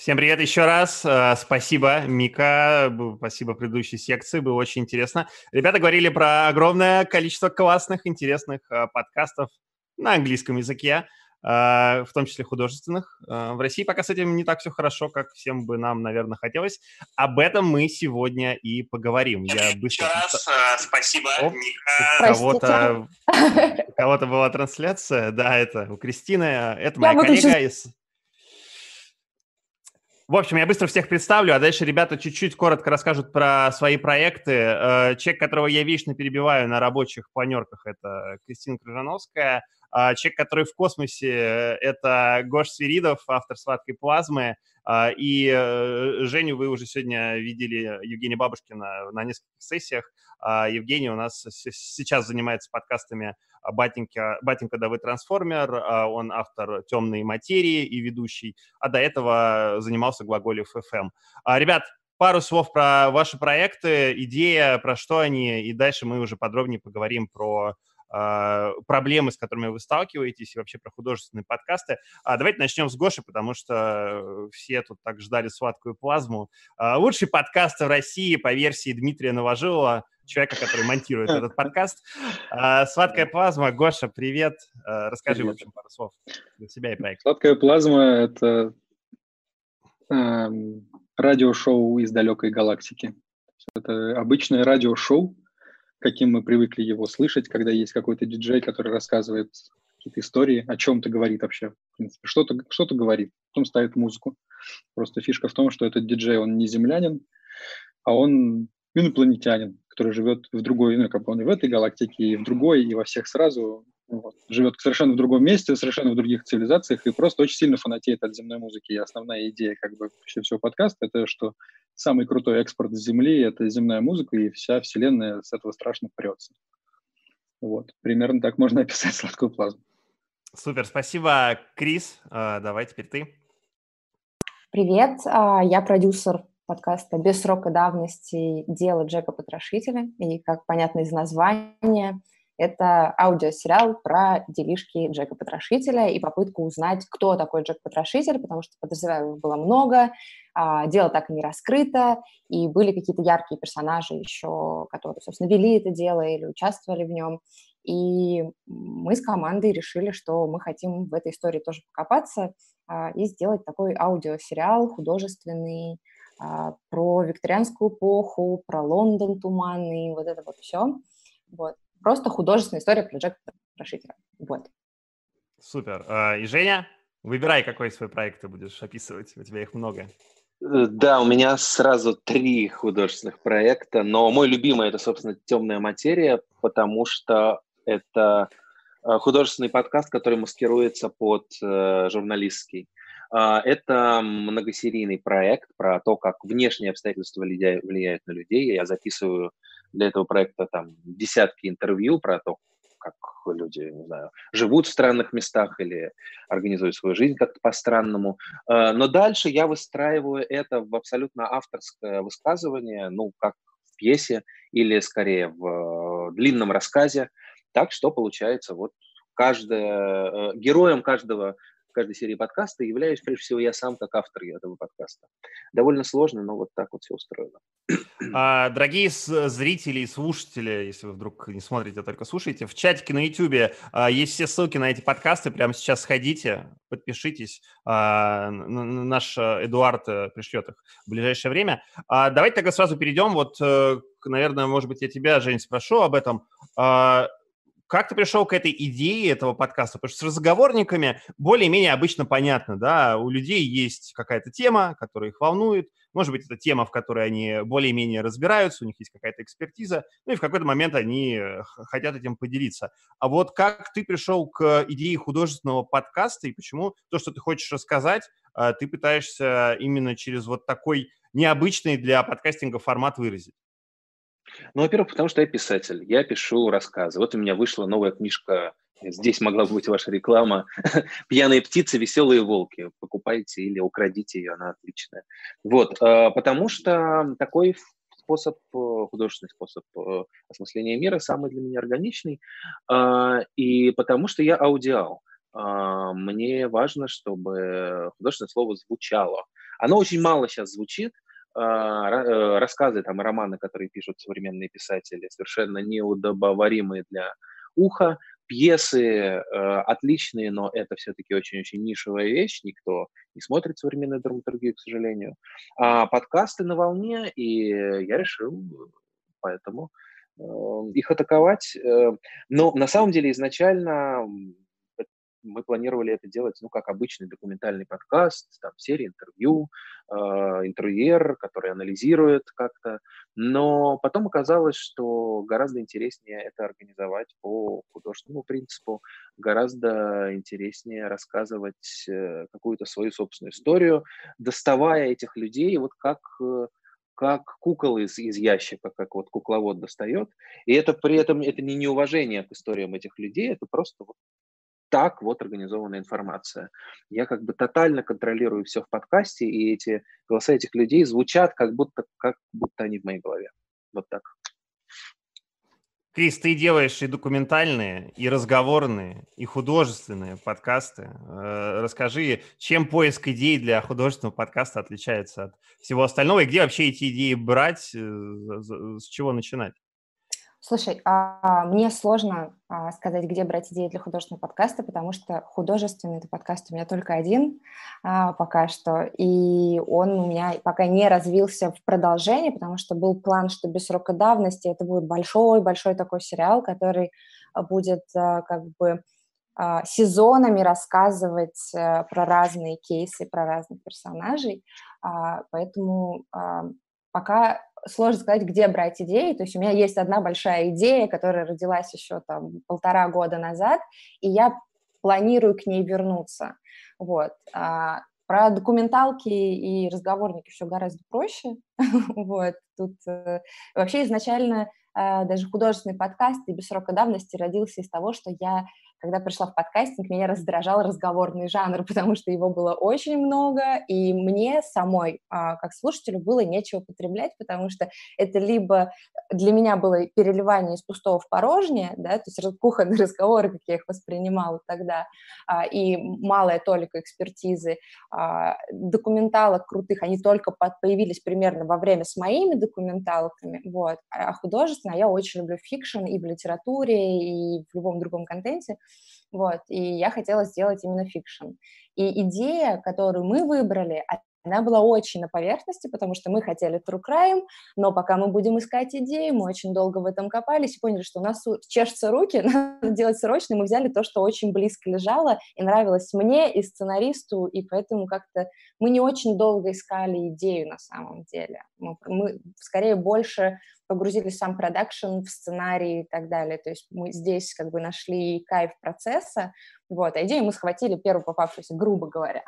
Всем привет еще раз. Э, спасибо, Мика. Спасибо предыдущей секции. Было очень интересно. Ребята говорили про огромное количество классных, интересных э, подкастов на английском языке, э, в том числе художественных. В России пока с этим не так все хорошо, как всем бы нам, наверное, хотелось. Об этом мы сегодня и поговорим. Я быстро... Еще раз спасибо, Оп, Мика. Кого-то, кого-то была трансляция. Да, это у Кристины. Это моя Я коллега из в общем, я быстро всех представлю, а дальше ребята чуть-чуть коротко расскажут про свои проекты. Э, человек, которого я вечно перебиваю на рабочих планерках, это Кристина Крыжановская. А человек, который в космосе, э, это Гош Свиридов, автор «Сладкой плазмы». А, и э, Женю вы уже сегодня видели, Евгения Бабушкина, на нескольких сессиях. А, Евгений у нас сейчас занимается подкастами Батенька, Батенька Давы Трансформер, а, он автор «Темной материи» и ведущий, а до этого занимался Глаголев FM. Ребят, пару слов про ваши проекты, идея, про что они, и дальше мы уже подробнее поговорим про проблемы, с которыми вы сталкиваетесь, и вообще про художественные подкасты. А давайте начнем с Гоши, потому что все тут так ждали сладкую плазму. А, лучший подкаст в России по версии Дмитрия Новожилова, человека, который монтирует этот подкаст. А, сладкая плазма. Гоша, привет. Расскажи, привет. в общем, пару слов для себя и проекта. Сладкая плазма — это э, радиошоу из далекой галактики. Это обычное радиошоу, каким мы привыкли его слышать, когда есть какой-то диджей, который рассказывает какие-то истории, о чем-то говорит вообще, в принципе, что-то что говорит, потом ставит музыку. Просто фишка в том, что этот диджей, он не землянин, а он инопланетянин, который живет в другой, ну, как бы он и в этой галактике, и в другой, и во всех сразу, вот, живет совершенно в другом месте, совершенно в других цивилизациях, и просто очень сильно фанатеет от земной музыки. И основная идея как бы всего подкаста — это что самый крутой экспорт с Земли — это земная музыка, и вся Вселенная с этого страшно прется. Вот, примерно так можно описать сладкую плазму. Супер, спасибо, Крис. А, давай теперь ты. Привет, а, я продюсер подкаста «Без срока давности. Дело Джека Потрошителя». И, как понятно из названия, это аудиосериал про делишки Джека Потрошителя и попытку узнать, кто такой Джек Потрошитель, потому что подозреваемых было много, а, дело так и не раскрыто, и были какие-то яркие персонажи еще, которые, собственно, вели это дело или участвовали в нем. И мы с командой решили, что мы хотим в этой истории тоже покопаться а, и сделать такой аудиосериал художественный а, про викторианскую эпоху, про Лондон туманный, вот это вот все. Вот. Просто художественная история про Джека Потрошителя. Вот. Супер. А, и Женя, выбирай, какой свой проект ты будешь описывать. У тебя их много. Э, да, у меня сразу три художественных проекта, но мой любимый это, собственно, «Темная материя», потому что это э, художественный подкаст, который маскируется под э, журналистский. А, это многосерийный проект про то, как внешние обстоятельства влияют на людей. Я записываю для этого проекта там десятки интервью про то, как люди, не знаю, живут в странных местах или организуют свою жизнь как-то по-странному. Э, но дальше я выстраиваю это в абсолютно авторское высказывание, ну, как в пьесе или скорее в э, длинном рассказе. Так что получается вот каждое, э, героем каждого в каждой серии подкаста являюсь, прежде всего, я сам как автор этого подкаста. Довольно сложно, но вот так вот все устроено. А, дорогие зрители и слушатели, если вы вдруг не смотрите, а только слушаете, в чатике на YouTube а, есть все ссылки на эти подкасты. Прямо сейчас сходите, подпишитесь. А, наш Эдуард э, пришлет их в ближайшее время. А, давайте тогда сразу перейдем. Вот, э, наверное, может быть, я тебя, Жень, спрошу об этом. Как ты пришел к этой идее этого подкаста? Потому что с разговорниками более-менее обычно понятно, да, у людей есть какая-то тема, которая их волнует, может быть, это тема, в которой они более-менее разбираются, у них есть какая-то экспертиза, ну и в какой-то момент они э, хотят этим поделиться. А вот как ты пришел к идее художественного подкаста и почему то, что ты хочешь рассказать, э, ты пытаешься именно через вот такой необычный для подкастинга формат выразить? Ну, во-первых, потому что я писатель, я пишу рассказы. Вот у меня вышла новая книжка, здесь могла быть ваша реклама, «Пьяные птицы, веселые волки». Покупайте или украдите ее, она отличная. Вот, э, потому что такой способ, э, художественный способ э, осмысления мира самый для меня органичный, и потому что я аудиал. Мне важно, чтобы художественное слово звучало, Оно очень мало сейчас звучит, рассказы, там, романы, которые пишут современные писатели, совершенно неудобоваримые для уха, пьесы э, отличные, но это все-таки очень-очень нишевая вещь, никто не смотрит современную драматургию, к сожалению. А подкасты на волне, и я решил поэтому э, их атаковать. Э, но на самом деле изначально мы планировали это делать, ну, как обычный документальный подкаст, там, серия интервью, э, интервьюер, который анализирует как-то, но потом оказалось, что гораздо интереснее это организовать по художественному принципу, гораздо интереснее рассказывать э, какую-то свою собственную историю, доставая этих людей, вот как э, как кукол из, из ящика, как вот кукловод достает. И это при этом это не неуважение к историям этих людей, это просто вот так вот организована информация. Я как бы тотально контролирую все в подкасте, и эти голоса этих людей звучат как будто, как будто они в моей голове. Вот так. Крис, ты делаешь и документальные, и разговорные, и художественные подкасты. Э, расскажи, чем поиск идей для художественного подкаста отличается от всего остального, и где вообще эти идеи брать, э, с чего начинать? Слушай, а мне сложно а, сказать, где брать идеи для художественного подкаста, потому что художественный подкаст у меня только один а, пока что, и он у меня пока не развился в продолжение, потому что был план, что без срока давности это будет большой-большой такой сериал, который будет а, как бы а, сезонами рассказывать а, про разные кейсы, про разных персонажей, а, поэтому пока сложно сказать, где брать идеи. То есть у меня есть одна большая идея, которая родилась еще там полтора года назад, и я планирую к ней вернуться. Вот. А про документалки и разговорники все гораздо проще. вот. Тут э, вообще изначально э, даже художественный подкаст и без срока давности родился из того, что я когда пришла в подкастинг, меня раздражал разговорный жанр, потому что его было очень много, и мне самой, а, как слушателю, было нечего потреблять, потому что это либо для меня было переливание из пустого в порожнее, да, то есть кухонные разговоры, как я их воспринимала тогда, а, и малая толика экспертизы, а, документалок крутых, они только появились примерно во время с моими документалками, вот, а художественно я очень люблю фикшн и в литературе, и в любом другом контенте, вот, и я хотела сделать именно фикшн. И идея, которую мы выбрали, она была очень на поверхности, потому что мы хотели true crime, но пока мы будем искать идеи, мы очень долго в этом копались и поняли, что у нас чешутся руки, надо делать срочно, и мы взяли то, что очень близко лежало и нравилось мне и сценаристу, и поэтому как-то мы не очень долго искали идею на самом деле. Мы, мы скорее больше погрузились сам продакшн, в сценарий и так далее. То есть мы здесь как бы нашли кайф процесса, вот, а идею мы схватили первую попавшуюся, грубо говоря.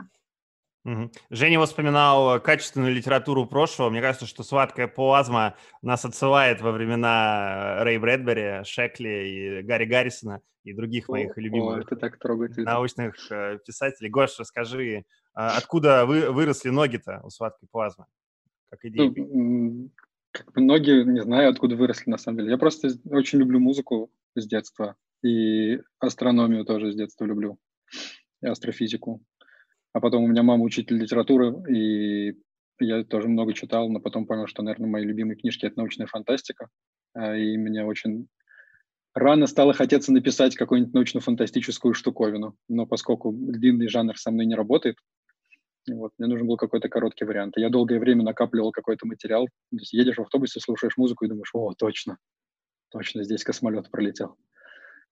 Угу. Женя воспоминал качественную литературу прошлого. Мне кажется, что «Сладкая плазма» нас отсылает во времена Рэй Брэдбери, Шекли и Гарри Гаррисона и других о, моих любимых о, это так научных э, писателей. Гош, расскажи, а откуда вы, выросли ноги-то у «Сладкой плазмы»? Как идея? Ну, как бы ноги, не знаю, откуда выросли на самом деле. Я просто очень люблю музыку с детства и астрономию тоже с детства люблю, и астрофизику. А потом у меня мама учитель литературы, и я тоже много читал, но потом понял, что, наверное, мои любимые книжки — это научная фантастика, а, и мне очень рано стало хотеться написать какую-нибудь научно-фантастическую штуковину, но поскольку длинный жанр со мной не работает, вот, мне нужен был какой-то короткий вариант. Я долгое время накапливал какой-то материал. То есть едешь в автобусе, слушаешь музыку и думаешь, о, точно, точно, здесь космолет пролетел.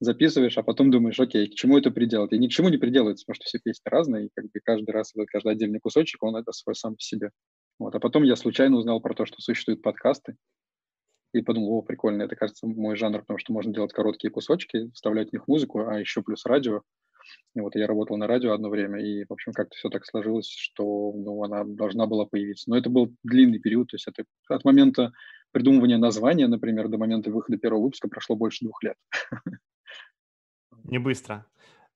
Записываешь, а потом думаешь, окей, к чему это приделать? И ни к чему не приделается, потому что все песни разные, и как бы каждый раз, каждый отдельный кусочек, он это свой сам по себе. Вот. А потом я случайно узнал про то, что существуют подкасты, и подумал, о, прикольно, это, кажется, мой жанр, потому что можно делать короткие кусочки, вставлять в них музыку, а еще плюс радио, и вот я работал на радио одно время, и, в общем, как-то все так сложилось, что ну, она должна была появиться. Но это был длинный период, то есть это от момента придумывания названия, например, до момента выхода первого выпуска прошло больше двух лет. Не быстро.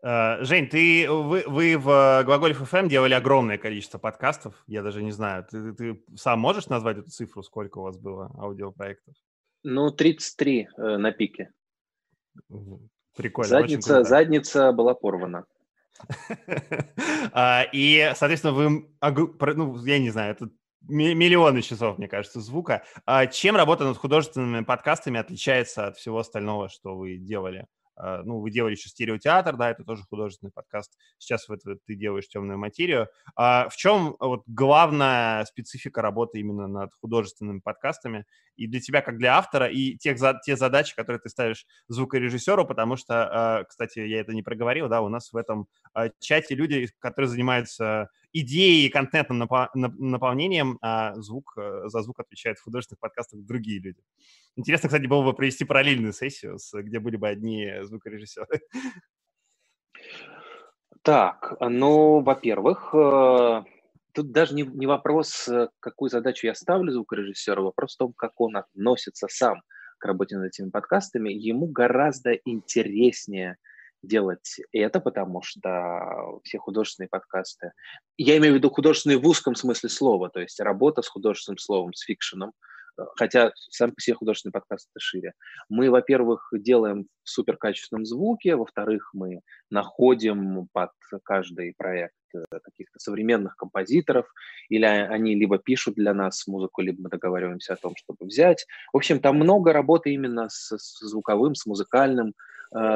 Э, Жень, ты, вы, вы в Глаголев FM делали огромное количество подкастов, я даже не знаю. Ты, ты сам можешь назвать эту цифру, сколько у вас было аудиопроектов? Ну, 33 э, на пике. Прикольно. Задница, задница была порвана. А, и, соответственно, вы, ну, я не знаю, это миллионы часов, мне кажется, звука. А чем работа над художественными подкастами отличается от всего остального, что вы делали? А, ну, вы делали еще стереотеатр, да, это тоже художественный подкаст. Сейчас вот ты делаешь темную материю. А в чем вот главная специфика работы именно над художественными подкастами и для тебя, как для автора, и тех, те задачи, которые ты ставишь звукорежиссеру, потому что, а, кстати, я это не проговорил, да, у нас в этом а, чате люди, которые занимаются идеей и контентным наполнением, а звук, э, за звук отвечают в художественных подкастах другие люди. Интересно, кстати, было бы провести параллельную сессию, с, где были бы одни звукорежиссеры. Так, ну, во-первых, э, тут даже не, не вопрос, э, какую задачу я ставлю звукорежиссеру, вопрос в том, как он относится сам к работе над этими подкастами. Ему гораздо интереснее – делать это, потому что все художественные подкасты, я имею в виду художественные в узком смысле слова, то есть работа с художественным словом, с фикшеном, э, хотя сам по себе художественный подкаст это шире. Мы, во-первых, делаем в суперкачественном звуке, во-вторых, мы находим под каждый проект э, каких-то современных композиторов, или они либо пишут для нас музыку, либо мы договариваемся о том, чтобы взять. В общем, там много работы именно с, с звуковым, с музыкальным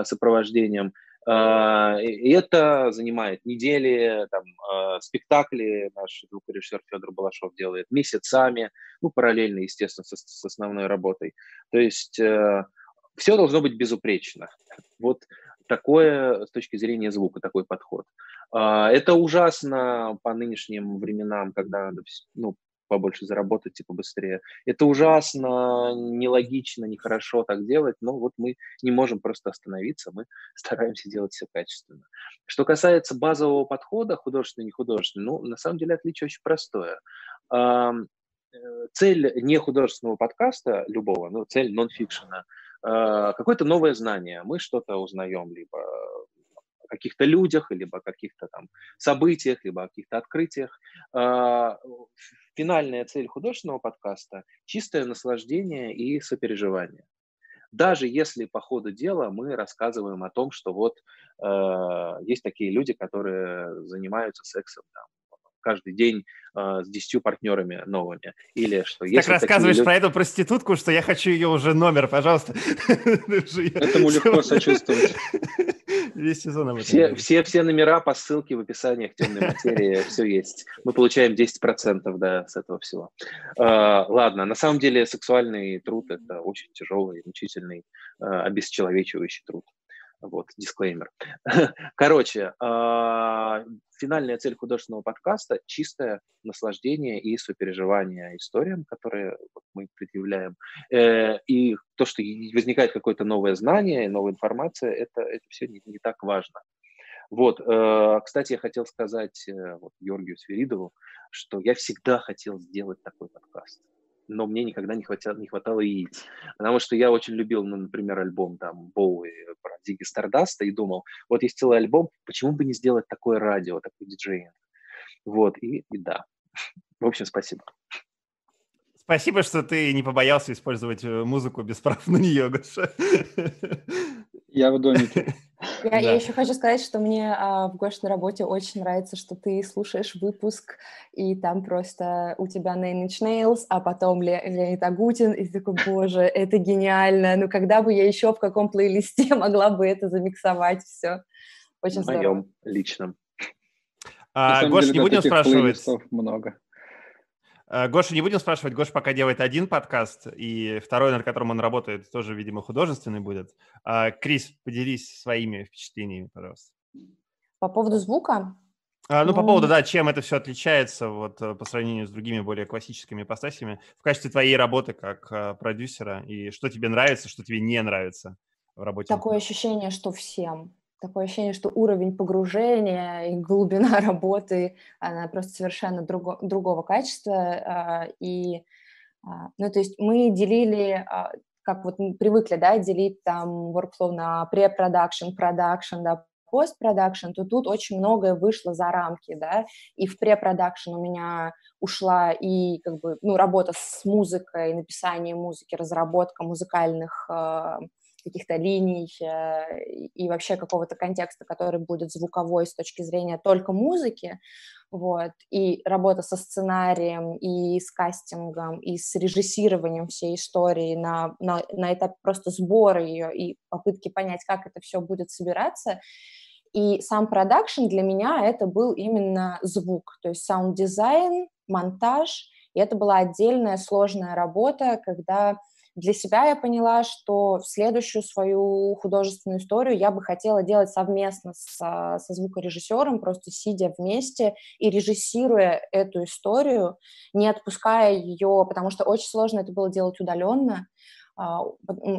сопровождением. Э, и это занимает недели, там, э, спектакли наш звукорежиссер Федор Балашов делает месяцами, ну, параллельно, естественно, с, с основной работой. То есть все должно быть безупречно. Вот такое с точки зрения звука, такой подход. Это ужасно по нынешним временам, когда надо ну, побольше заработать, типа быстрее. Это ужасно, нелогично, нехорошо так делать, но вот мы не можем просто остановиться, мы стараемся делать все качественно. Что касается базового подхода, художественный, не художественный, ну, на самом деле отличие очень простое. Э, цель не художественного подкаста любого, ну, цель нон-фикшена, э, какое-то новое знание. Мы что-то узнаем, либо каких-то людях, либо о каких-то там событиях, либо о каких-то открытиях. А, финальная цель художественного подкаста – чистое наслаждение и сопереживание. Даже если по ходу дела мы рассказываем о том, что вот э, есть такие люди, которые занимаются сексом там, каждый день э, с десятью партнерами новыми. Или что так если рассказываешь люди... про эту проститутку, что я хочу ее уже номер, пожалуйста. Этому легко сочувствовать. Весь сезон об этом. Все, все, все номера по ссылке в описании к темной материи, все есть. Мы получаем 10% да, с этого всего. Uh, ладно, на самом деле сексуальный труд – это очень тяжелый, мучительный, uh, обесчеловечивающий труд. Вот, дисклеймер. Короче, а, финальная цель художественного подкаста – чистое наслаждение и сопереживание историям, которые мы предъявляем. Э, и то, что возникает какое-то новое знание, новая информация, это, это все не, не так важно. Вот, э, кстати, я хотел сказать э, вот, Георгию Свиридову, что я всегда хотел сделать такой подкаст но мне никогда не хватало, не хватало яиц. Потому что я очень любил, ну, например, альбом там Боуи про Зиги Стардаста и думал, вот есть целый альбом, почему бы не сделать такое радио, такой диджей? Вот, и, и да. В общем, спасибо. Спасибо, что ты не побоялся использовать э, музыку без прав на нее, Гоша. Я в домике. Я, да. я еще хочу сказать, что мне а, в Гошной работе очень нравится, что ты слушаешь выпуск, и там просто у тебя Nine Inch Nails, а потом Ле, Леонид Агутин, и ты такой, боже, это гениально, ну когда бы я еще в каком плейлисте могла бы это замиксовать все. Очень в здорово. моем личном. А, Гош, не будем спрашивать. много. Э, Гоша, не будем спрашивать. Гоша пока делает один подкаст, и второй, над которым он работает, тоже, видимо, художественный будет. А, Крис, поделись своими впечатлениями, пожалуйста. По поводу звука? А, ну, ну, по поводу, да, чем это все отличается вот э, по сравнению с другими более классическими ипостасями в качестве твоей работы как а, продюсера, и что тебе нравится, что тебе не нравится в работе? Такое ощущение, что всем такое ощущение, что уровень погружения и глубина работы, она просто совершенно друго, другого качества. А, и, а, ну, то есть мы делили, а, как вот мы привыкли, да, делить там workflow на pre-production, production, да, пост-продакшн, то тут очень многое вышло за рамки, да, и в pre-production у меня ушла и как бы, ну, работа с музыкой, написание музыки, разработка музыкальных каких-то линий э, и вообще какого-то контекста, который будет звуковой с точки зрения только музыки, вот, и работа со сценарием, и с кастингом, и с режиссированием всей истории на, на, на этапе просто сбора ее и попытки понять, как это все будет собираться. И сам продакшн для меня это был именно звук, то есть саунд-дизайн, монтаж, и это была отдельная сложная работа, когда для себя я поняла, что следующую свою художественную историю я бы хотела делать совместно со, со звукорежиссером, просто сидя вместе и режиссируя эту историю, не отпуская ее, потому что очень сложно это было делать удаленно. А,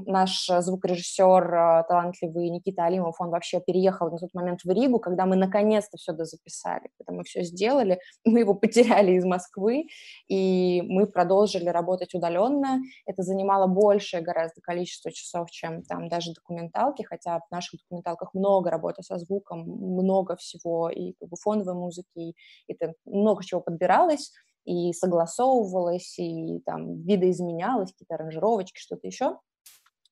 наш звукорежиссер а, талантливый Никита Алимов, он вообще переехал на тот момент в Ригу, когда мы наконец-то все дозаписали, когда мы все сделали, мы его потеряли из Москвы, и мы продолжили работать удаленно. Это занимало большее гораздо количество часов, чем там даже документалки, хотя в наших документалках много работы со звуком, много всего, и как бы фоновой музыки, и это много чего подбиралось, и согласовывалось, и там видоизменялось, какие-то аранжировочки, что-то еще.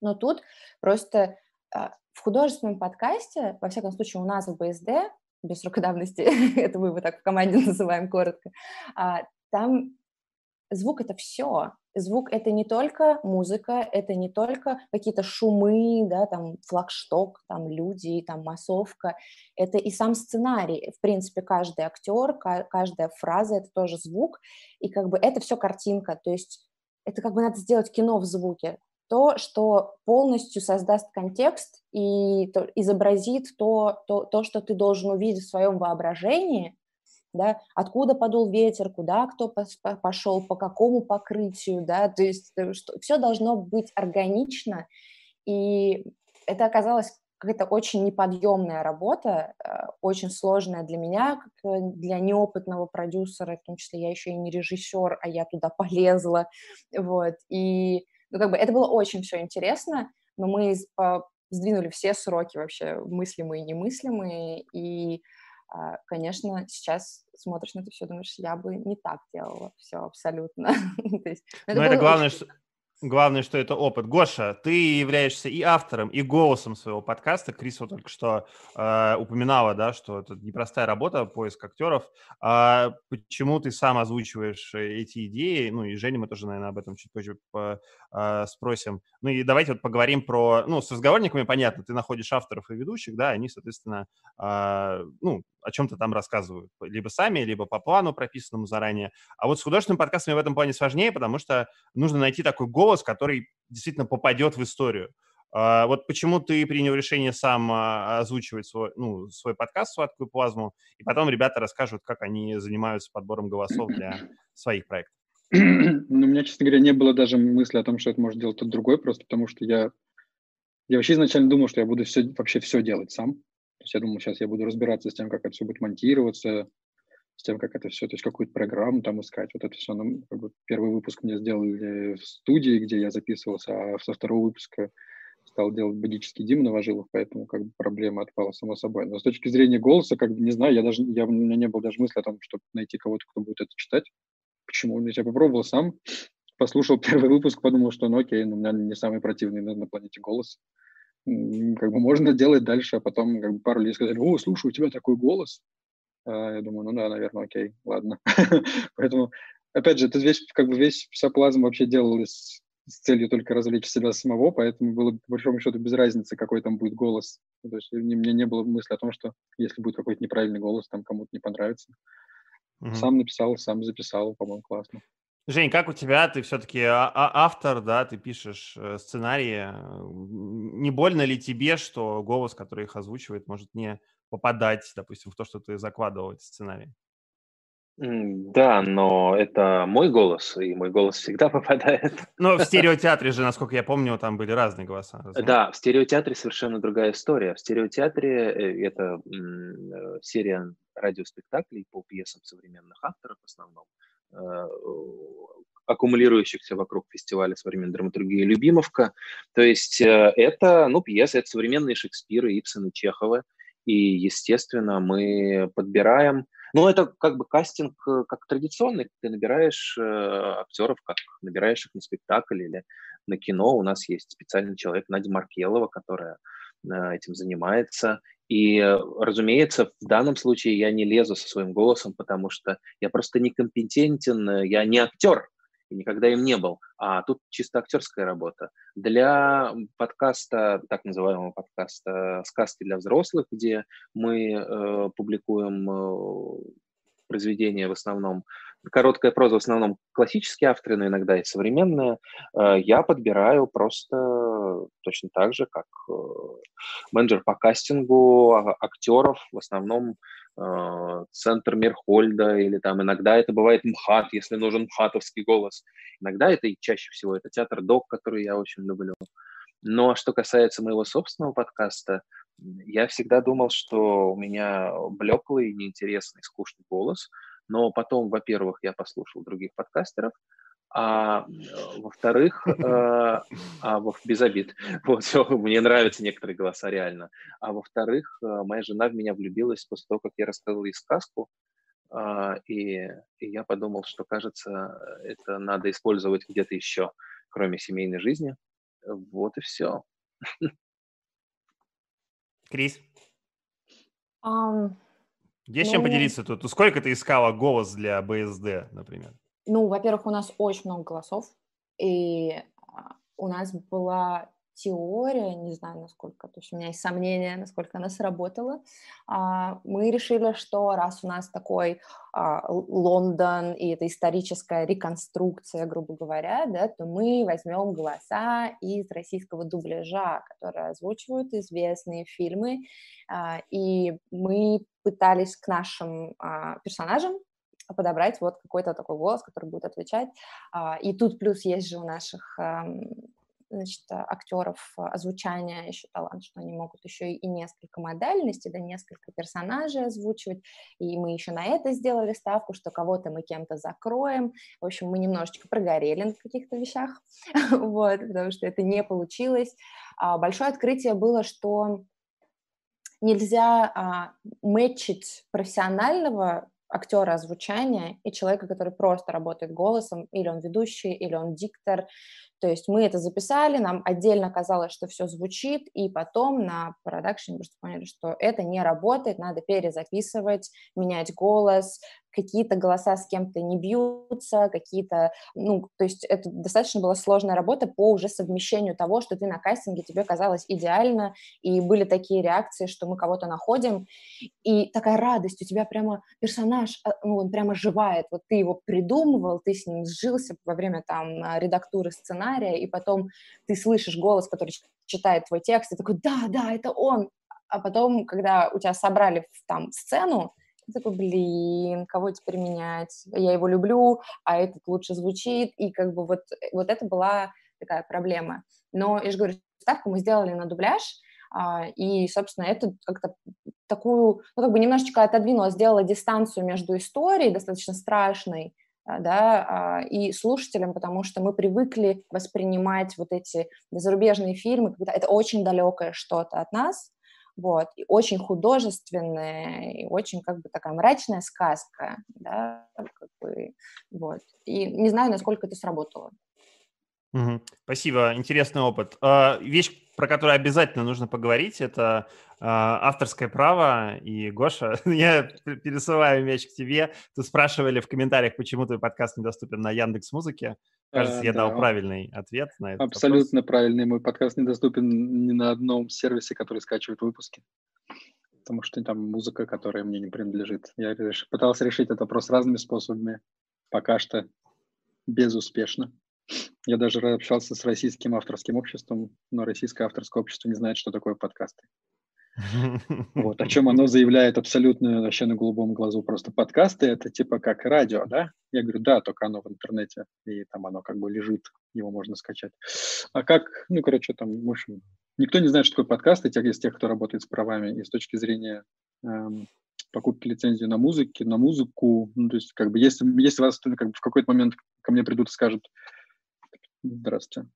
Но тут просто а, в художественном подкасте, во всяком случае у нас в БСД, без срока давности, это мы его так в команде называем коротко, а, там звук — это все звук — это не только музыка, это не только какие-то шумы, да, там флагшток, там люди, там массовка, это и сам сценарий. В принципе, каждый актер, каждая фраза — это тоже звук, и как бы это все картинка, то есть это как бы надо сделать кино в звуке, то, что полностью создаст контекст и то, изобразит то, то, то, что ты должен увидеть в своем воображении, да, откуда подул ветер, куда кто пошел, по какому покрытию, да, то есть э, что, все должно быть органично, и это оказалось какая-то очень неподъемная работа, э, очень сложная для меня, как э, для неопытного продюсера, в том числе я еще и не режиссер, а я туда полезла, вот, и, ну, как бы это было очень все интересно, но мы сдвинули все сроки вообще мыслимые и немыслимые, и а, конечно, сейчас смотришь на это все, думаешь, я бы не так делала все абсолютно. Но ну, это, это главное, что Главное, что это опыт. Гоша, ты являешься и автором, и голосом своего подкаста. Крис вот только что э, упоминала, да, что это непростая работа, поиск актеров. А почему ты сам озвучиваешь эти идеи? Ну и Женя, мы тоже, наверное, об этом чуть позже по, э, спросим. Ну и давайте вот поговорим про... Ну, с разговорниками понятно, ты находишь авторов и ведущих, да, они, соответственно, э, ну, о чем-то там рассказывают. Либо сами, либо по плану, прописанному заранее. А вот с художественными подкастами в этом плане сложнее, потому что нужно найти такой голос, который действительно попадет в историю. А, вот почему ты принял решение сам а, озвучивать свой, ну, свой подкаст «Сладкую плазму», и потом ребята расскажут, как они занимаются подбором голосов для своих проектов. Ну, у меня, честно говоря, не было даже мысли о том, что это может делать тот другой, просто потому что я, я вообще изначально думал, что я буду все, вообще все делать сам. Есть я думал, сейчас я буду разбираться с тем, как это все будет монтироваться, с тем, как это все, то есть какую-то программу там искать. Вот это все, ну, как бы первый выпуск мне сделали в студии, где я записывался, а со второго выпуска стал делать бодический Дима Новожилов, поэтому как бы проблема отпала само собой. Но с точки зрения голоса, как бы не знаю, я даже, я, у меня не было даже мысли о том, чтобы найти кого-то, кто будет это читать. Почему? Я попробовал сам, послушал первый выпуск, подумал, что ну окей, ну, у меня не самый противный на, на планете голос как бы можно делать дальше, а потом как бы пару людей сказали, о, слушай, у тебя такой голос. А я думаю, ну да, наверное, окей, ладно. Поэтому, опять же, это весь, как бы весь, вся плазма вообще делалась с целью только развлечь себя самого, поэтому было, по большому счету, без разницы, какой там будет голос. То есть у меня не было мысли о том, что если будет какой-то неправильный голос, там кому-то не понравится. Сам написал, сам записал, по-моему, классно. Жень, как у тебя? Ты все-таки а, а, автор, да, ты пишешь э, сценарии. Не больно ли тебе, что голос, который их озвучивает, может не попадать, допустим, в то, что ты закладывал эти сценарии? Да, но это мой голос, и мой голос всегда попадает. Но в стереотеатре же, насколько я помню, там были разные голоса. Да, в стереотеатре совершенно другая история. В стереотеатре э, это э, серия радиоспектаклей по пьесам современных авторов в основном. Аккумулирующихся вокруг фестиваля современной драматургии «Любимовка». То есть э, это, ну, пьесы, это современные Шекспиры, Ипсены, Чеховы. И, естественно, мы подбираем... Ну, это как бы кастинг э, как традиционный. Ты набираешь э, актеров, как набираешь их на спектакль или на кино. У нас есть специальный человек Надя Маркелова, которая э, этим занимается. И, разумеется, в данном случае я не лезу со своим голосом, потому что я просто некомпетентен, я не актер, и никогда им не был. А тут чисто актерская работа. Для подкаста, так называемого подкаста «Сказки для взрослых», где мы э, публикуем э, произведения в основном, короткая проза в основном классические авторы, но иногда и современные, э, я подбираю просто точно так же, как э, менеджер по кастингу а, актеров, в основном э, центр Мирхольда, или там иногда это бывает МХАТ, если нужен МХАТовский голос. Иногда это и чаще всего это театр ДОК, который я очень люблю. Но что касается моего собственного подкаста, я всегда думал, что у меня блеклый, неинтересный, скучный голос, но потом, во-первых, я послушал других подкастеров, а во-вторых, э, а, без обид, вот, мне нравятся некоторые голоса реально, а во-вторых, э, моя жена в меня влюбилась после того, как я рассказал ей сказку, а, и, и я подумал, что, кажется, это надо использовать где-то еще, кроме семейной жизни. Вот и все. Крис? Um, Есть ну, чем поделиться тут? Сколько ты искала голос для БСД, например? Ну, во-первых, у нас очень много голосов, и а, у нас была теория, не знаю, насколько, то есть у меня есть сомнения, насколько она сработала. А, мы решили, что раз у нас такой а, Лондон и это историческая реконструкция, грубо говоря, да, то мы возьмем голоса из российского дубляжа, которые озвучивают известные фильмы, а, и мы пытались к нашим персонажам подобрать вот какой-то такой голос, который будет отвечать. И тут плюс есть же у наших значит, а, актеров а, озвучания еще талант, что они могут еще и несколько модальностей, да, несколько персонажей озвучивать, и мы еще на это сделали ставку, что кого-то мы кем-то закроем, в общем, мы немножечко прогорели на каких-то вещах, вот, потому что это не получилось. А, большое открытие было, что нельзя а, профессионального актера озвучания и человека, который просто работает голосом, или он ведущий, или он диктор, то есть мы это записали, нам отдельно казалось, что все звучит, и потом на продакшене просто поняли, что это не работает, надо перезаписывать, менять голос, какие-то голоса с кем-то не бьются, какие-то, ну, то есть это достаточно была сложная работа по уже совмещению того, что ты на кастинге, тебе казалось идеально, и были такие реакции, что мы кого-то находим, и такая радость, у тебя прямо персонаж, а, ну, он прямо живает, вот ты его придумывал, ты с ним сжился во время там редактуры сценария, и потом ты слышишь голос, который читает твой текст, и такой, да, да, это он, а потом, когда у тебя собрали там сцену, такой, блин, кого теперь менять? Я его люблю, а этот лучше звучит. И как бы вот, вот это была такая проблема. Но, я же говорю, ставку мы сделали на дубляж, а, и, собственно, это как-то такую, ну, как бы немножечко отодвинуло, сделала дистанцию между историей, достаточно страшной, да, а, и слушателям, потому что мы привыкли воспринимать вот эти зарубежные фильмы, это очень далекое что-то от нас, вот, и очень художественная, и очень как бы такая мрачная сказка, да, как бы, вот, и не знаю, насколько это сработало. Спасибо, интересный опыт. А, вещь, про которую обязательно нужно поговорить, это а, авторское право. И, Гоша, я пересылаю мяч к тебе. Ты спрашивали в комментариях, почему твой подкаст недоступен на Яндекс Музыке. Кажется, а, я да. дал правильный ответ на это. Абсолютно вопрос. правильный. Мой подкаст недоступен ни на одном сервисе, который скачивает выпуски. Потому что там музыка, которая мне не принадлежит. Я реш... пытался решить этот вопрос разными способами. Пока что безуспешно. Я даже общался с российским авторским обществом, но российское авторское общество не знает, что такое подкасты. Вот, о чем оно заявляет абсолютно вообще на голубом глазу. Просто подкасты — это типа как радио, да? Я говорю, да, только оно в интернете, и там оно как бы лежит, его можно скачать. А как, ну, короче, там, в общем, никто не знает, что такое подкасты, тех, из тех, кто работает с правами, и с точки зрения эм, покупки лицензии на музыке, на музыку, ну, то есть, как бы, если, если вас как бы, в какой-то момент ко мне придут и скажут, здравствуйте,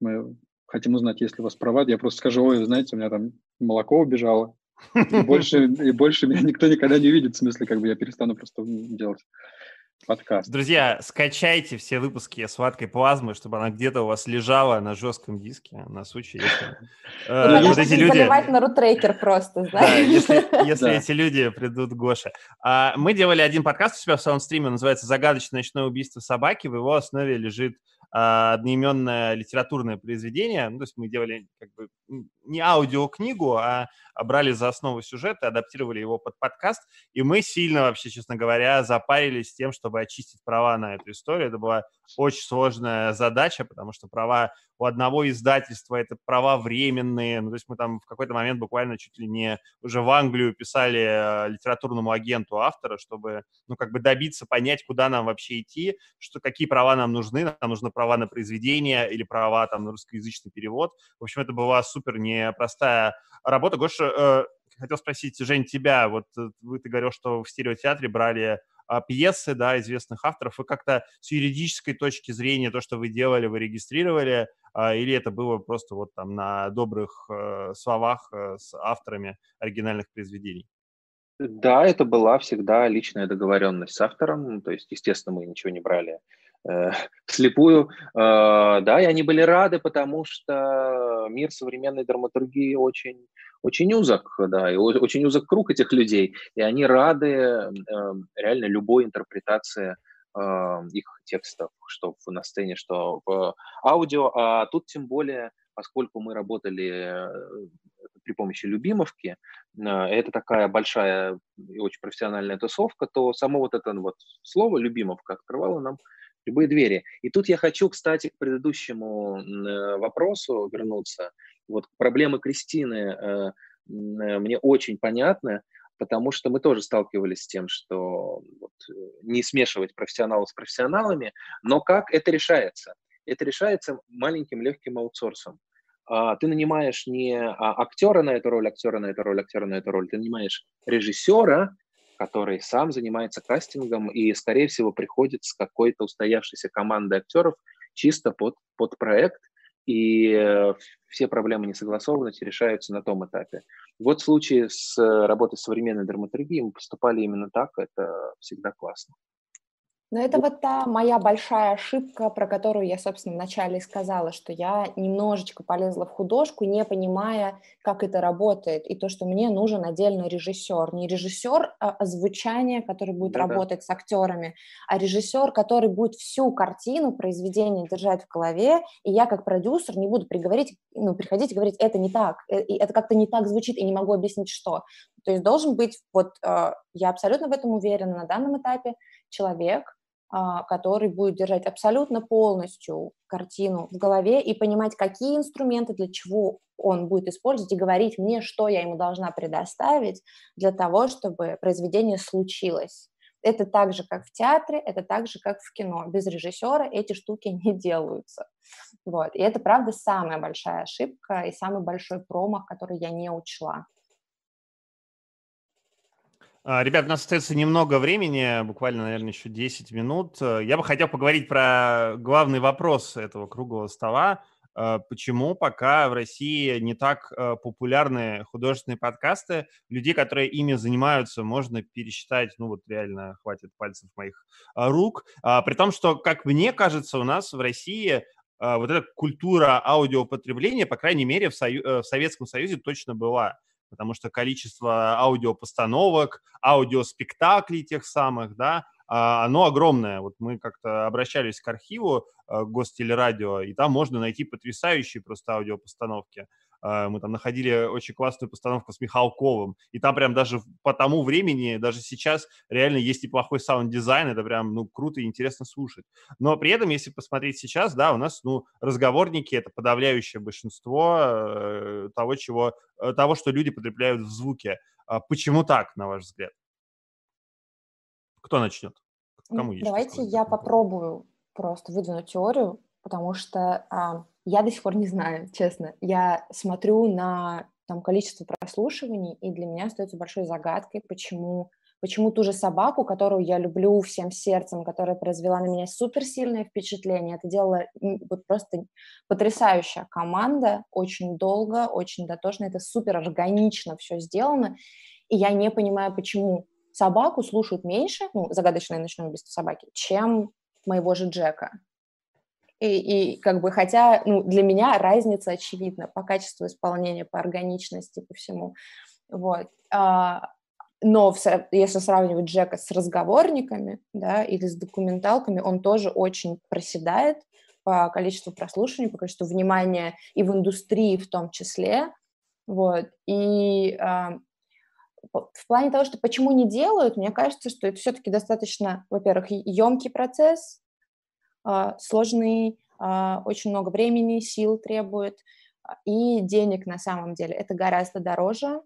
мы хотим узнать, есть ли у вас права. Я просто скажу, ой, знаете, у меня там молоко убежало, и больше, и больше меня никто никогда не увидит, в смысле, как бы я перестану просто делать. подкаст. Друзья, скачайте все выпуски сладкой плазмы, чтобы она где-то у вас лежала на жестком диске, на случай, если э, вот эти люди... Заливать на рутрекер просто, знаешь. если эти люди придут Гоше. А, мы делали один подкаст у себя в саундстриме, называется «Загадочное ночное убийство собаки». В его основе лежит одноименное литературное произведение. Ну, то есть мы делали как бы не аудиокнигу, а брали за основу сюжета, адаптировали его под подкаст, и мы сильно вообще, честно говоря, запарились тем, чтобы очистить права на эту историю. Это была очень сложная задача, потому что права у одного издательства это права временные. Ну, то есть мы там в какой-то момент буквально чуть ли не уже в Англию писали э, литературному агенту автора, чтобы, ну, как бы добиться, понять, куда нам вообще идти, что, какие права нам нужны. Нам нужны права на произведение или права там на русскоязычный перевод. В общем, это была супер непростая работа. Гоша, э, хотел спросить, Жень, тебя, вот э, вы, ты говорил, что в стереотеатре брали пьесы, да, известных авторов, вы как-то с юридической точки зрения то, что вы делали, вы регистрировали, а, или это было просто вот там на добрых э, словах э, с авторами оригинальных произведений? Да, это была всегда личная договоренность с автором, то есть, естественно, мы ничего не брали э, слепую. Э, да, и они были рады, потому что мир современной драматургии очень, очень узок, да, и очень узок круг этих людей, и они рады э, реально любой интерпретации э, их текстов, что на сцене, что в аудио, а тут тем более, поскольку мы работали э, при помощи любимовки, э, это такая большая и очень профессиональная тусовка, то само вот это вот слово «любимовка» открывало нам любые двери. И тут я хочу, кстати, к предыдущему э, вопросу вернуться. Вот проблемы Кристины э, мне очень понятны, потому что мы тоже сталкивались с тем, что вот, не смешивать профессионалов с профессионалами, но как это решается? Это решается маленьким легким аутсорсом. А, ты нанимаешь не а, актера на эту роль, актера на эту роль, актера на эту роль, ты нанимаешь режиссера, который сам занимается кастингом и, скорее всего, приходит с какой-то устоявшейся командой актеров чисто под, под проект, и э, все проблемы несогласованности решаются на том этапе. Вот в случае с работой с современной драматургией мы поступали именно так, это всегда классно. Но это вот та моя большая ошибка, про которую я, собственно, вначале и сказала, что я немножечко полезла в художку, не понимая, как это работает, и то, что мне нужен отдельный режиссер. Не режиссер а озвучания, который будет да, работать с актерами, а режиссер, который будет всю картину, произведение держать в голове, и я как продюсер не буду приговорить, ну, приходить и говорить, это не так, э, и это как-то не так звучит, и не могу объяснить, что. То есть должен быть, вот э, я абсолютно в этом уверена на данном этапе, человек, который будет держать абсолютно полностью картину в голове и понимать, какие инструменты для чего он будет использовать, и говорить мне, что я ему должна предоставить для того, чтобы произведение случилось. Это так же, как в театре, это так же, как в кино. Без режиссера эти штуки не делаются. Вот. И это, правда, самая большая ошибка и самый большой промах, который я не учла. А, ребят, у нас остается немного времени, буквально, наверное, еще 10 минут. Э, я бы хотел поговорить про главный вопрос этого круглого стола. Э, почему пока в России не так э, популярны художественные подкасты? Людей, которые ими занимаются, можно пересчитать, ну вот реально хватит пальцев моих рук. А, при том, что, как мне кажется, у нас в России вот эта культура аудиопотребления, по крайней мере, в, Сою... в Советском Союзе точно была потому что количество аудиопостановок, аудиоспектаклей тех самых, да, а, оно огромное. Вот мы как-то обращались к архиву э, Гостелерадио, и там можно найти потрясающие просто аудиопостановки. А, мы там находили очень классную постановку с Михалковым, и там прям даже по тому времени, даже сейчас реально есть неплохой саунд-дизайн, это прям, ну, круто и интересно слушать. Но при этом, если посмотреть сейчас, да, у нас, ну, разговорники — это подавляющее большинство э, того, чего, э, того, что люди потребляют в звуке. А почему так, на ваш взгляд? Кто начнет? Кому Давайте я попробую просто выдвинуть теорию, потому что а, я до сих пор не знаю, честно. Я смотрю на там, количество прослушиваний, и для меня остается большой загадкой, почему, почему ту же собаку, которую я люблю всем сердцем, которая произвела на меня суперсильное впечатление, это делала вот просто потрясающая команда, очень долго, очень дотошно, это супер органично все сделано, и я не понимаю, почему собаку слушают меньше, ну, загадочное ночное убийство собаки, чем моего же Джека. И, и как бы, хотя ну, для меня разница очевидна по качеству исполнения, по органичности, по всему. Вот. А, но в, если сравнивать Джека с разговорниками, да, или с документалками, он тоже очень проседает по количеству прослушиваний, по количеству внимания и в индустрии в том числе. Вот. И а, в плане того, что почему не делают, мне кажется, что это все-таки достаточно, во-первых, емкий процесс, сложный, а, очень много времени, сил требует, а, и денег на самом деле. Это гораздо дороже,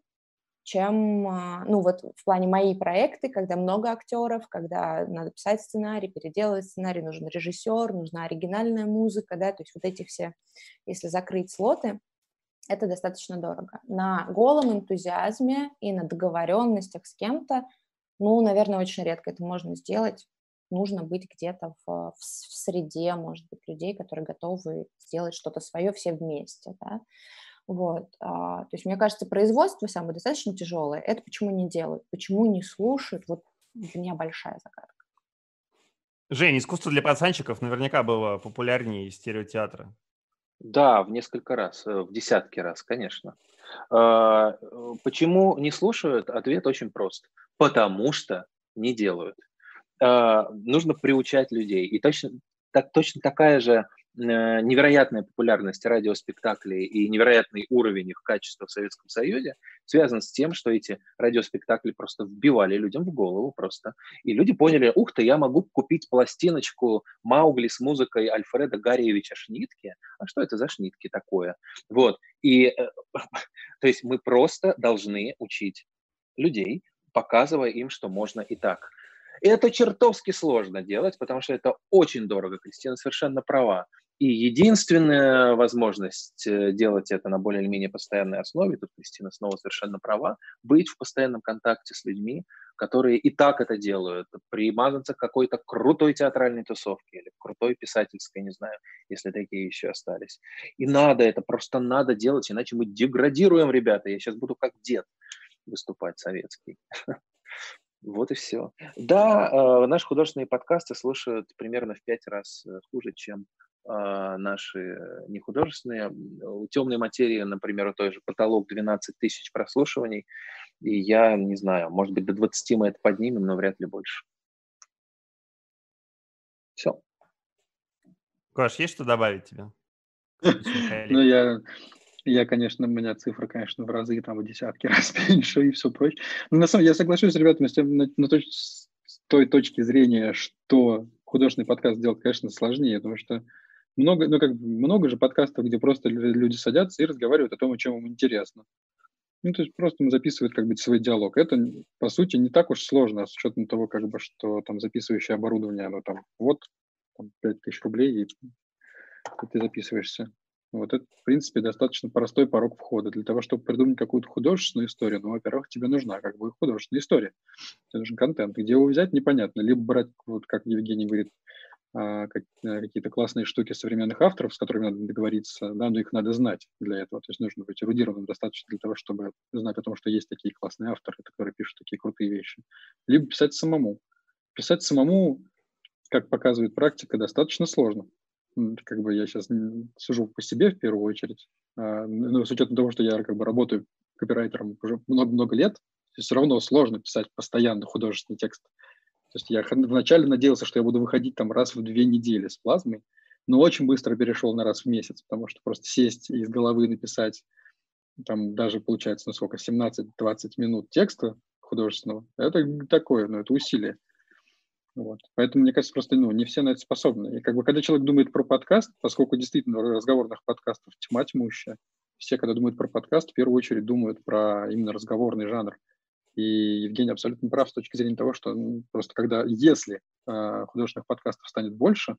чем, ну вот в плане мои проекты, когда много актеров, когда надо писать сценарий, переделывать сценарий, нужен режиссер, нужна оригинальная музыка, да, то есть вот эти все, если закрыть слоты, это достаточно дорого. На голом энтузиазме и на договоренностях с кем-то, ну, наверное, очень редко это можно сделать нужно быть где-то в, в, в среде, может быть, людей, которые готовы сделать что-то свое все вместе, да. Вот, а, то есть, мне кажется, производство самое достаточно тяжелое. Это почему не делают, почему не слушают, вот для меня большая загадка. Жень, искусство для пацанчиков наверняка было популярнее стереотеатра. Да, в несколько раз, э, в десятки раз, конечно. А, э, почему не слушают? Ответ очень прост. Потому что не делают. А, нужно приучать людей. И точно, так, точно такая же э, невероятная популярность радиоспектаклей и невероятный уровень их качества в Советском Союзе связан с тем, что эти радиоспектакли просто вбивали людям в голову просто. И люди поняли, ух ты, я могу купить пластиночку Маугли с музыкой Альфреда Гарьевича Шнитки. А что это за Шнитки такое? Вот. И, э, то есть мы просто должны учить людей, показывая им, что можно и так. Это чертовски сложно делать, потому что это очень дорого. Кристина совершенно права. И единственная возможность э, делать это на более или менее постоянной основе, тут Кристина снова совершенно права, быть в постоянном контакте с людьми, которые и так это делают, примазаться к какой-то крутой театральной тусовке или крутой писательской, не знаю, если такие еще остались. И надо это, просто надо делать, иначе мы деградируем, ребята. Я сейчас буду как дед выступать советский. Вот и все. Да, э, наши художественные подкасты слушают примерно в пять раз э, хуже, чем э, наши нехудожественные. У темной материи, например, у той же потолок 12 тысяч прослушиваний. И я не знаю, может быть, до 20 мы это поднимем, но вряд ли больше. Все. Гош, есть что добавить тебе? Ну, я я, конечно, у меня цифра, конечно, в разы, там, в десятки раз меньше и все прочее. Но на самом деле я соглашусь с ребятами с, тем, на, на точ, с той точки зрения, что художественный подкаст делать, конечно, сложнее, потому что много, ну, как много же подкастов, где просто люди садятся и разговаривают о том, о чем им интересно. Ну, то есть просто записывают как бы свой диалог. Это, по сути, не так уж сложно, с учетом того, как бы, что там записывающее оборудование, оно там вот, там, 5 тысяч рублей, и ты записываешься. Вот это, в принципе, достаточно простой порог входа. Для того, чтобы придумать какую-то художественную историю, ну, во-первых, тебе нужна как бы художественная история. Тебе нужен контент. Где его взять, непонятно. Либо брать, вот как Евгений говорит, а, э, какие-то классные штуки современных авторов, с которыми надо договориться, да, но их надо знать для этого. То есть нужно быть эрудированным достаточно для того, чтобы знать о том, что есть такие классные авторы, которые пишут такие крутые вещи. Либо писать самому. Писать самому, как показывает практика, достаточно сложно как бы я сейчас сужу по себе в первую очередь, а, но с учетом того, что я как бы работаю копирайтером уже много-много лет, все равно сложно писать постоянно художественный текст. То есть я вначале надеялся, что я буду выходить там раз в две недели с плазмой, но очень быстро перешел на раз в месяц, потому что просто сесть и из головы написать там даже получается, ну сколько, 17-20 минут текста художественного, это такое, ну это усилие. Вот. Поэтому, мне кажется, просто ну, не все на это способны. И как бы когда человек думает про подкаст, поскольку действительно разговорных подкастов тьма тьмущая, все, когда думают про подкаст, в первую очередь думают про именно разговорный жанр. И Евгений абсолютно прав с точки зрения того, что ну, просто когда, если э, художественных подкастов станет больше,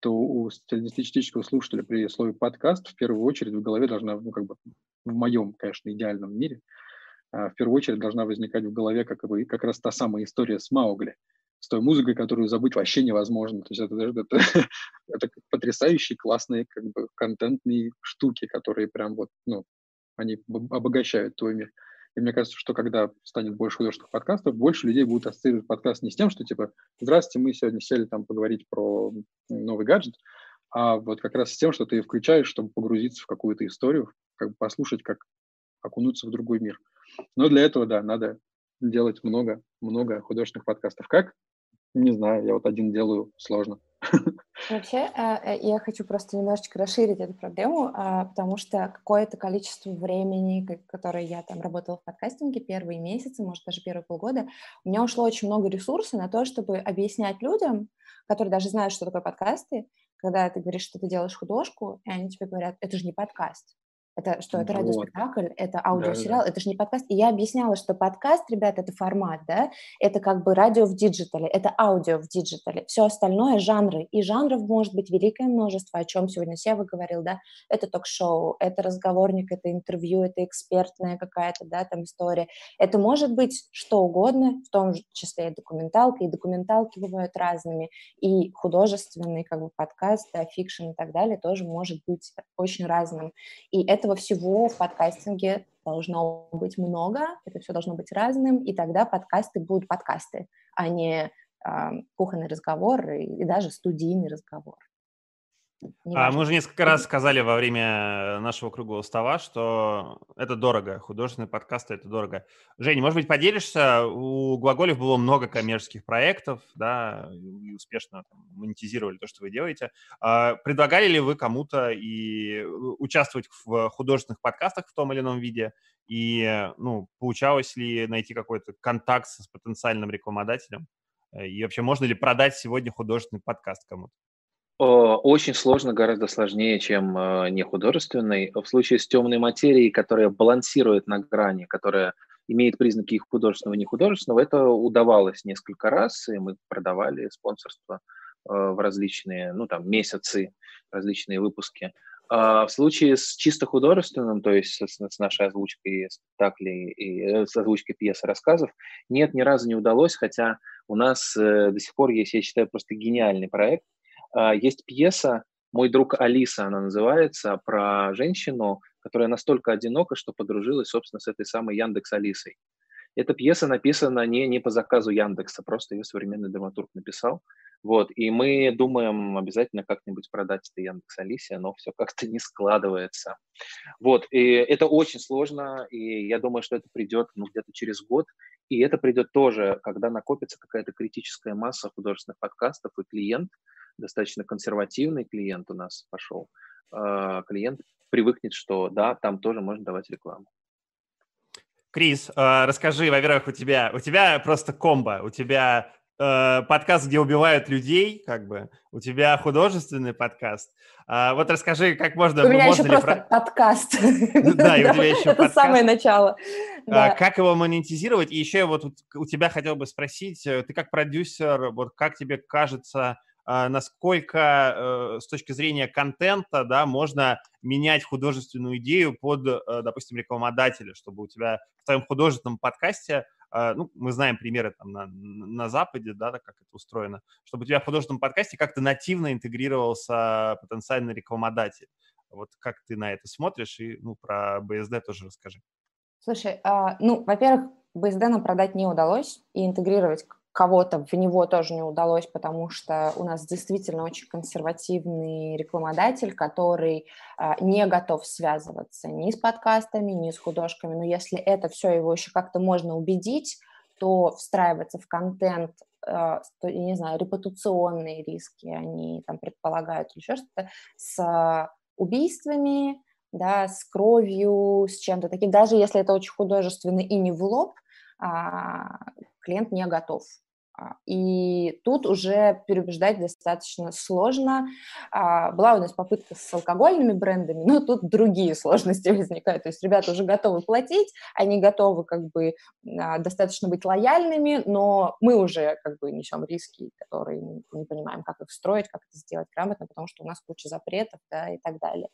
то у среднестатистического слушателя при слове подкаст в первую очередь в голове должна, ну как бы в моем, конечно, идеальном мире, э, в первую очередь должна возникать в голове как, бы, как раз та самая история с Маугли, с той музыкой, которую забыть вообще невозможно. То есть это, это, это потрясающие, классные, как бы, контентные штуки, которые прям вот, ну, они обогащают твой мир. И мне кажется, что когда станет больше художественных подкастов, больше людей будут ассоциировать подкаст не с тем, что типа «Здравствуйте, мы сегодня сели там поговорить про новый гаджет», а вот как раз с тем, что ты включаешь, чтобы погрузиться в какую-то историю, как бы послушать, как окунуться в другой мир. Но для этого, да, надо делать много, много художественных подкастов. Как? Не знаю, я вот один делаю, сложно. Вообще, э, э, я хочу просто немножечко расширить эту проблему, а, потому что какое-то количество времени, которое я там работала в подкастинге, первые месяцы, может, даже первые полгода, у меня ушло очень много ресурсов на то, чтобы объяснять людям, которые даже знают, что такое подкасты, когда ты говоришь, что ты делаешь художку, и они тебе говорят, это же не подкаст. Это что, это вот. радиоспектакль, это аудиосериал, да, да. это же не подкаст. И я объясняла, что подкаст, ребята, это формат, да, это как бы радио в диджитале, это аудио в диджитале. Все остальное жанры. И жанров может быть великое множество, о чем сегодня Сева говорил, да. Это ток-шоу, это разговорник, это интервью, это экспертная какая-то, да, там история. Это может быть что угодно, в том числе и документалка, и документалки бывают разными, и художественный как бы подкаст, да, фикшн и так далее тоже может быть очень разным. И это этого всего в подкастинге должно быть много, это все должно быть разным, и тогда подкасты будут подкасты, а не э, кухонный разговор и, и даже студийный разговор. А мы уже несколько раз сказали во время нашего круглого стола, что это дорого. Художественные подкасты – это дорого. Жень, может быть, поделишься? У Глаголев было много коммерческих проектов, да, и успешно там, монетизировали то, что вы делаете. А предлагали ли вы кому-то и участвовать в художественных подкастах в том или ином виде? И, ну, получалось ли найти какой-то контакт с потенциальным рекламодателем? И вообще, можно ли продать сегодня художественный подкаст кому-то? Очень сложно, гораздо сложнее, чем э, не художественный. В случае с темной материей, которая балансирует на грани, которая имеет признаки их художественного и нехудожественного, это удавалось несколько раз, и мы продавали спонсорство э, в различные, ну там, месяцы, различные выпуски. А в случае с чисто художественным, то есть с, с нашей озвучкой спектаклей и э, с озвучкой пьес и рассказов, нет, ни разу не удалось, хотя у нас до сих пор есть, я считаю, просто гениальный проект, есть пьеса «Мой друг Алиса», она называется, про женщину, которая настолько одинока, что подружилась, собственно, с этой самой Яндекс Алисой. Эта пьеса написана не, не по заказу Яндекса, просто ее современный драматург написал. Вот, и мы думаем обязательно как-нибудь продать это Яндекс Алисе, но все как-то не складывается. Вот, и это очень сложно, и я думаю, что это придет ну, где-то через год, и это придет тоже, когда накопится какая-то критическая масса художественных подкастов, и клиент – достаточно консервативный клиент у нас пошел, а, клиент привыкнет, что да, там тоже можно давать рекламу. Крис, а, расскажи, во-первых, у тебя, у тебя просто комбо, у тебя э, подкаст, где убивают людей, как бы, у тебя художественный подкаст. А, вот расскажи, как можно... У меня еще просто подкаст. Да, и у тебя еще Это самое начало. Как его монетизировать? И еще вот у тебя хотел бы спросить, э, ты как продюсер, вот как тебе кажется, насколько э, с точки зрения контента, да, можно менять художественную идею под, э, допустим, рекламодателя, чтобы у тебя в твоем художественном подкасте, а, ну, мы знаем примеры там на, на Западе, да, как это устроено, чтобы у тебя в художественном подкасте как-то нативно интегрировался потенциальный рекламодатель. Вот как ты на это смотришь и, ну, про БСД тоже расскажи. Слушай, а, ну, во-первых, БСД нам продать не удалось, и интегрировать кого-то в него тоже не удалось, потому что у нас действительно очень консервативный рекламодатель, который а, не готов связываться ни с подкастами, ни с художками. Но если это все его еще как-то можно убедить, то встраиваться в контент, э, я не знаю, репутационные риски они там предполагают или еще что-то, с убийствами, да, с кровью, с чем-то таким, даже если это очень художественно и не в лоб, а, клиент не готов. А, и тут уже переубеждать достаточно сложно. А, была у нас попытка с алкогольными брендами, но тут другие сложности возникают. То есть ребята уже готовы платить, они готовы как бы достаточно быть лояльными, но мы уже как бы несем риски, которые мы не понимаем, как их строить, как это сделать грамотно, потому что у нас куча запретов да, и так далее.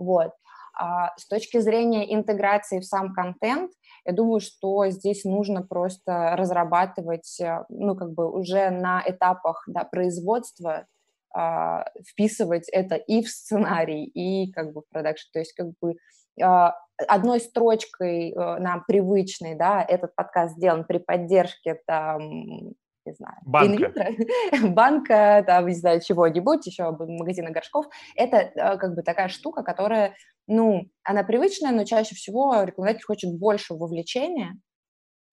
Вот. А с точки зрения интеграции в сам контент, я думаю, что здесь нужно просто разрабатывать, э, ну, как бы уже на этапах да, производства а, вписывать это и в сценарий, и как бы в продакшн. То есть как бы а, одной строчкой э, нам привычной, да, этот подкаст сделан при поддержке там не знаю, банка, банка там, не знаю, чего-нибудь, еще магазина горшков. Это э, как бы такая штука, которая, ну, она привычная, но чаще всего рекламодатель хочет больше вовлечения,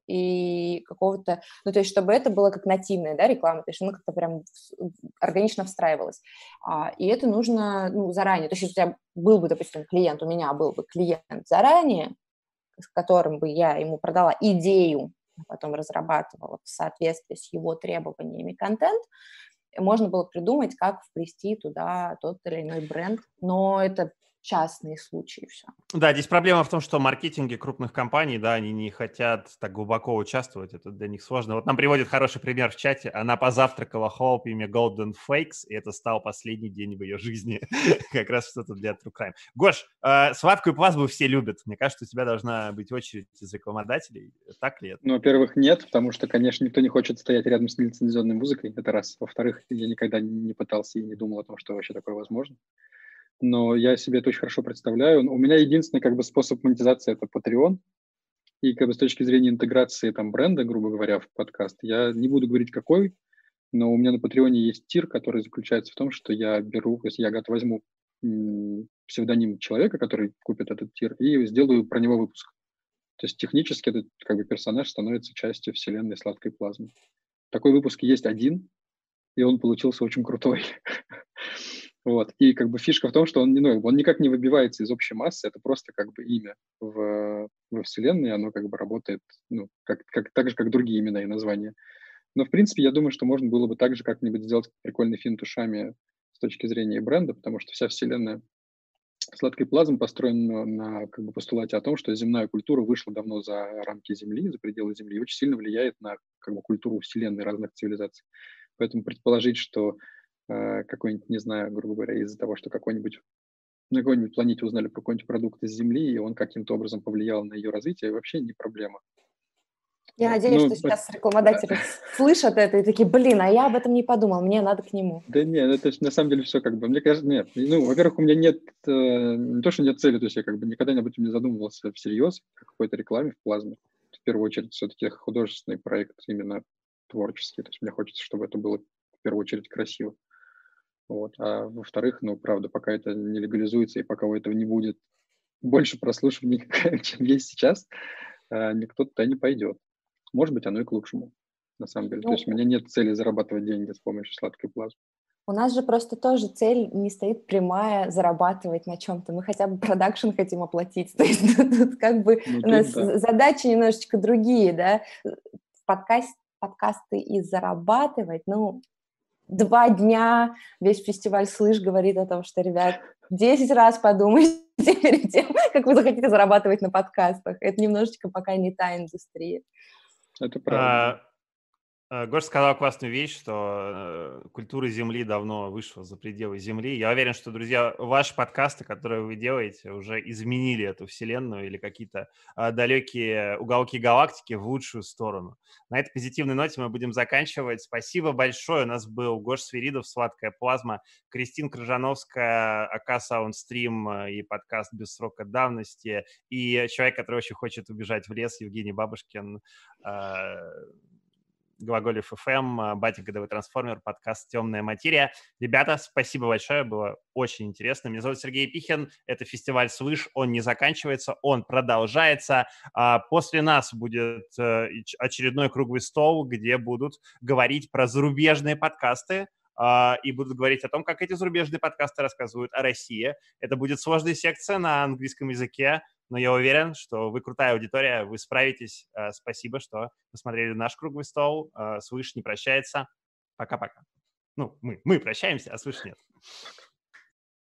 и какого-то, ну, то есть, чтобы это было как нативная, да, реклама, то есть, она как-то прям органично встраивалась. А, и это нужно, ну, заранее, то есть, если у тебя был бы, допустим, клиент, у меня был бы клиент заранее, с которым бы я ему продала идею, потом разрабатывала в соответствии с его требованиями контент, можно было придумать, как вплести туда тот или иной бренд, но это частные случаи все. Да, здесь проблема в том, что маркетинги крупных компаний, да, они не хотят так глубоко участвовать, это для них сложно. Вот нам приводит хороший пример в чате. Она позавтракала хлопьями Golden Fakes, и это стал последний день в ее жизни. как раз что-то для True Crime. Гош, э, сладкую плазму все любят. Мне кажется, у тебя должна быть очередь из рекламодателей. Так ли это? Ну, во-первых, нет, потому что, конечно, никто не хочет стоять рядом с нелицензионной музыкой, это раз. Во-вторых, я никогда не пытался и не думал о том, что вообще такое возможно но я себе это очень хорошо представляю. У меня единственный как бы способ монетизации – это Patreon, и как бы с точки зрения интеграции там бренда, грубо говоря, в подкаст, я не буду говорить какой, но у меня на Патреоне есть тир, который заключается в том, что я беру, то есть я возьму псевдоним человека, который купит этот тир, и сделаю про него выпуск. То есть технически этот как бы персонаж становится частью вселенной сладкой плазмы. Такой выпуск есть один, и он получился очень крутой. Вот. И как бы фишка в том, что он, ну, он никак не выбивается из общей массы, это просто как бы имя в, во Вселенной, оно как бы работает ну, как, как, так же, как другие имена и названия. Но, в принципе, я думаю, что можно было бы также как-нибудь сделать прикольный фильм тушами с точки зрения бренда, потому что вся Вселенная сладкой плазм построена на как бы, постулате о том, что земная культура вышла давно за рамки Земли, за пределы Земли, и очень сильно влияет на как бы, культуру Вселенной разных цивилизаций. Поэтому предположить, что какой-нибудь, не знаю, грубо говоря, из-за того, что какой-нибудь на какой-нибудь планете узнали про какой-нибудь продукт из Земли, и он каким-то образом повлиял на ее развитие, вообще не проблема. Я надеюсь, ну, что сейчас рекламодатели слышат это и такие, блин, а я об этом не подумал, мне надо к нему. Да нет, это на самом деле все как бы, мне кажется, нет. Ну, во-первых, у меня нет, э, не то, что нет цели, то есть я как бы никогда об этом не задумывался всерьез, о какой-то рекламе в плазме. В первую очередь все-таки художественный проект, именно творческий, то есть мне хочется, чтобы это было в первую очередь красиво. Вот. А во-вторых, ну, правда, пока это не легализуется и пока у этого не будет больше прослушиваний, чем есть сейчас, а, никто туда не пойдет. Может быть, оно и к лучшему, на самом деле. Ну, То есть у меня нет цели зарабатывать деньги с помощью сладкой плазмы. У нас же просто тоже цель не стоит прямая зарабатывать на чем-то. Мы хотя бы продакшн хотим оплатить. То есть тут как бы ну, у нас да. задачи немножечко другие, да. Подкаст, подкасты и зарабатывать, ну, два дня весь фестиваль «Слышь» говорит о том, что, ребят, 10 раз подумайте перед тем, как вы захотите зарабатывать на подкастах. Это немножечко пока не та индустрия. Это правда. А, Гош сказал классную вещь, что э, культура Земли давно вышла за пределы Земли. Я уверен, что, друзья, ваши подкасты, которые вы делаете, уже изменили эту вселенную или какие-то а, далекие уголки галактики в лучшую сторону. На этой позитивной ноте мы будем заканчивать. Спасибо большое. У нас был Гош Свиридов, «Сладкая плазма», Кристин Крыжановская, АК Саундстрим э, и подкаст «Без срока давности», и человек, который очень хочет убежать в лес, Евгений Бабушкин, Глаголев FM, а, Батя Годовой Трансформер, подкаст «Темная материя». Ребята, спасибо большое, было очень интересно. Меня зовут Сергей Пихин, это фестиваль «Свыш», он не заканчивается, он продолжается. А, после нас будет э, очередной круглый стол, где будут говорить про зарубежные подкасты, а, и будут говорить о том, как эти зарубежные подкасты рассказывают о России. Это будет сложная секция на английском языке, но я уверен, что вы крутая аудитория, вы справитесь. Э, спасибо, что посмотрели наш круглый стол. Э, Свыш не прощается. Пока-пока. Ну, мы, мы прощаемся, а Свыш нет.